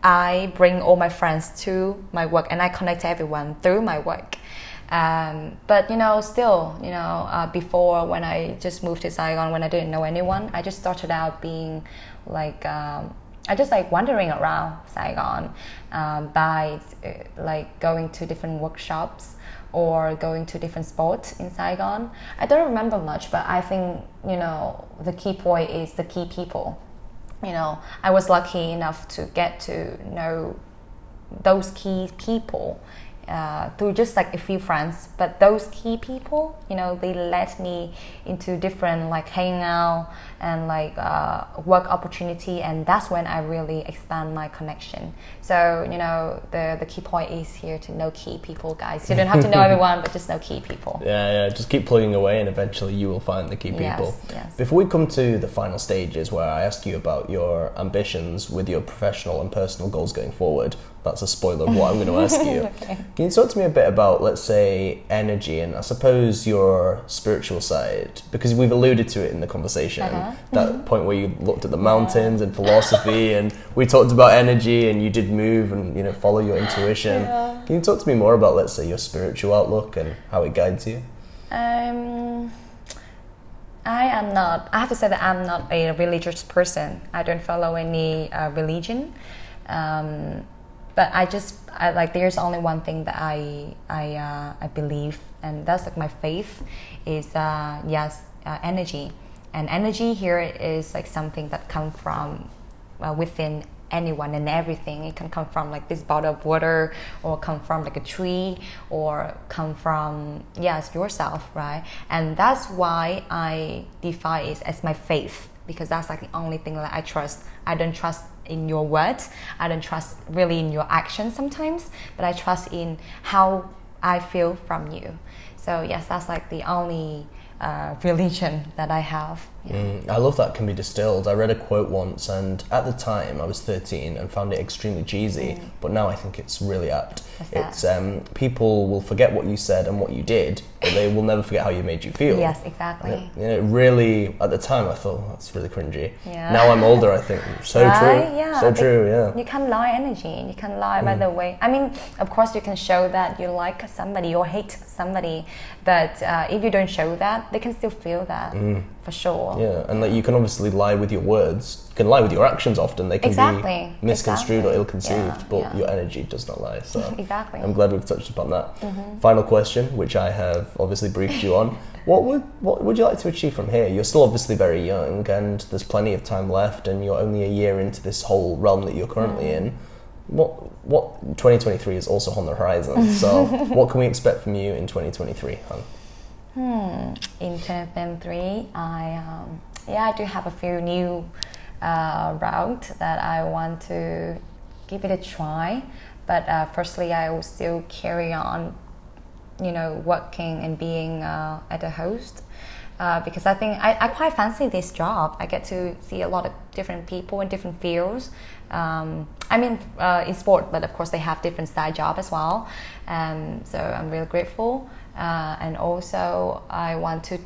I bring all my friends to my work and I connect everyone through my work. Um, but you know, still, you know, uh, before when I just moved to Saigon, when I didn't know anyone, I just started out being like um, I just like wandering around Saigon um, by uh, like going to different workshops or going to different spots in Saigon. I don't remember much, but I think you know the key point is the key people. You know, I was lucky enough to get to know those key people uh, through just like a few friends but those key people you know they led me into different like hangout and like uh, work opportunity and that's when i really expand my connection so you know the the key point is here to know key people guys you don't have to know everyone but just know key people Yeah, yeah. Just keep plugging away, and eventually you will find the key people. Yes, yes. Before we come to the final stages, where I ask you about your ambitions with your professional and personal goals going forward, that's a spoiler of what I'm going to ask you. okay. Can you talk to me a bit about, let's say, energy and I suppose your spiritual side? Because we've alluded to it in the conversation. Uh-huh. That mm-hmm. point where you looked at the mountains yeah. and philosophy, and we talked about energy, and you did move and you know follow your intuition. Yeah. Can you talk to me more about, let's say, your spiritual outlook and how it guides you? Um, I am not. I have to say that I'm not a religious person. I don't follow any uh, religion. Um, but I just I, like there's only one thing that I I uh, I believe, and that's like my faith is uh, yes uh, energy, and energy here is like something that comes from within anyone and everything. It can come from like this bottle of water, or come from like a tree, or come from yes yourself, right? And that's why I define it as my faith because that's like the only thing that I trust. I don't trust in your words. I don't trust really in your actions sometimes, but I trust in how I feel from you. So yes, that's like the only uh, religion that I have. Yeah. Mm, I love that can be distilled. I read a quote once, and at the time I was 13 and found it extremely cheesy, mm. but now I think it's really apt. It's um, people will forget what you said and what you did, they will never forget how you made you feel. Yes, exactly. It, you know, really, at the time I thought that's really cringy. Yeah. Now I'm older, I think so right? true. Yeah, so true. Yeah. You can lie energy. You can lie mm. by the way. I mean, of course, you can show that you like somebody or hate somebody, but uh, if you don't show that, they can still feel that mm. for sure. Yeah, and like you can obviously lie with your words. Can lie with your actions. Often they can exactly. be misconstrued exactly. or ill-conceived, yeah, but yeah. your energy does not lie. So exactly. I'm glad we've touched upon that. Mm-hmm. Final question, which I have obviously briefed you on. What would what would you like to achieve from here? You're still obviously very young, and there's plenty of time left, and you're only a year into this whole realm that you're currently mm. in. What what 2023 is also on the horizon. So what can we expect from you in 2023, Hang? Hmm. In 2023, I um, yeah, I do have a few new uh, routes that I want to give it a try. But uh, firstly, I will still carry on, you know, working and being uh, at a host. Uh, because I think I, I, quite fancy this job. I get to see a lot of different people in different fields. Um, I mean, uh, in sport, but of course they have different style job as well. Um, so I'm really grateful. Uh, and also, I want to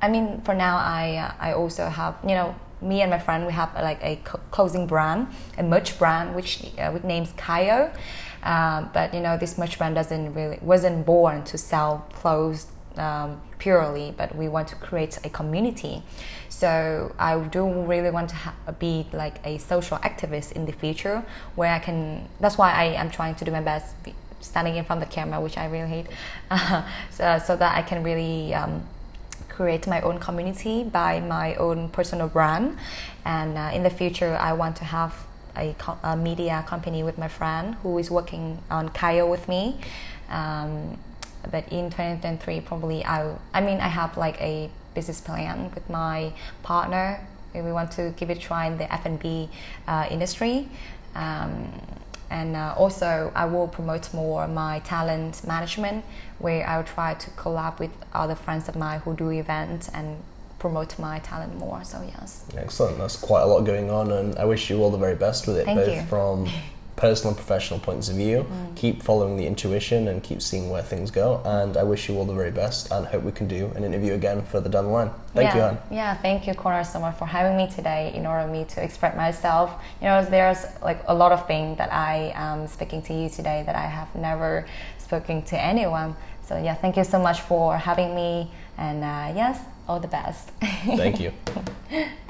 I mean, for now, I uh, I also have you know me and my friend we have uh, like a clothing brand, a merch brand which uh, names Kayo. Um, but you know this merch brand doesn't really wasn't born to sell clothes um, purely, but we want to create a community. So I do really want to be like a social activist in the future, where I can. That's why I am trying to do my best, standing in front of the camera, which I really hate, uh, so, so that I can really. Um, create my own community by my own personal brand. And uh, in the future, I want to have a, co- a, media company with my friend who is working on Kayo with me. Um, but in 2023, probably I, I mean, I have like a business plan with my partner. We want to give it a try in the F&B uh, industry. Um, and uh, also I will promote more my talent management where I'll try to collab with other friends of mine who do events and promote my talent more. So yes. Excellent. That's quite a lot going on and I wish you all the very best with it Thank both you. from personal and professional points of view. Mm. Keep following the intuition and keep seeing where things go. And I wish you all the very best and hope we can do an interview again further down the line. Thank yeah. you, Hang. Yeah, thank you, Connor, so much for having me today in order me to express myself. You know, there's like a lot of things that I am speaking to you today that I have never spoken to anyone. So yeah, thank you so much for having me. And uh, yes, all the best. Thank you.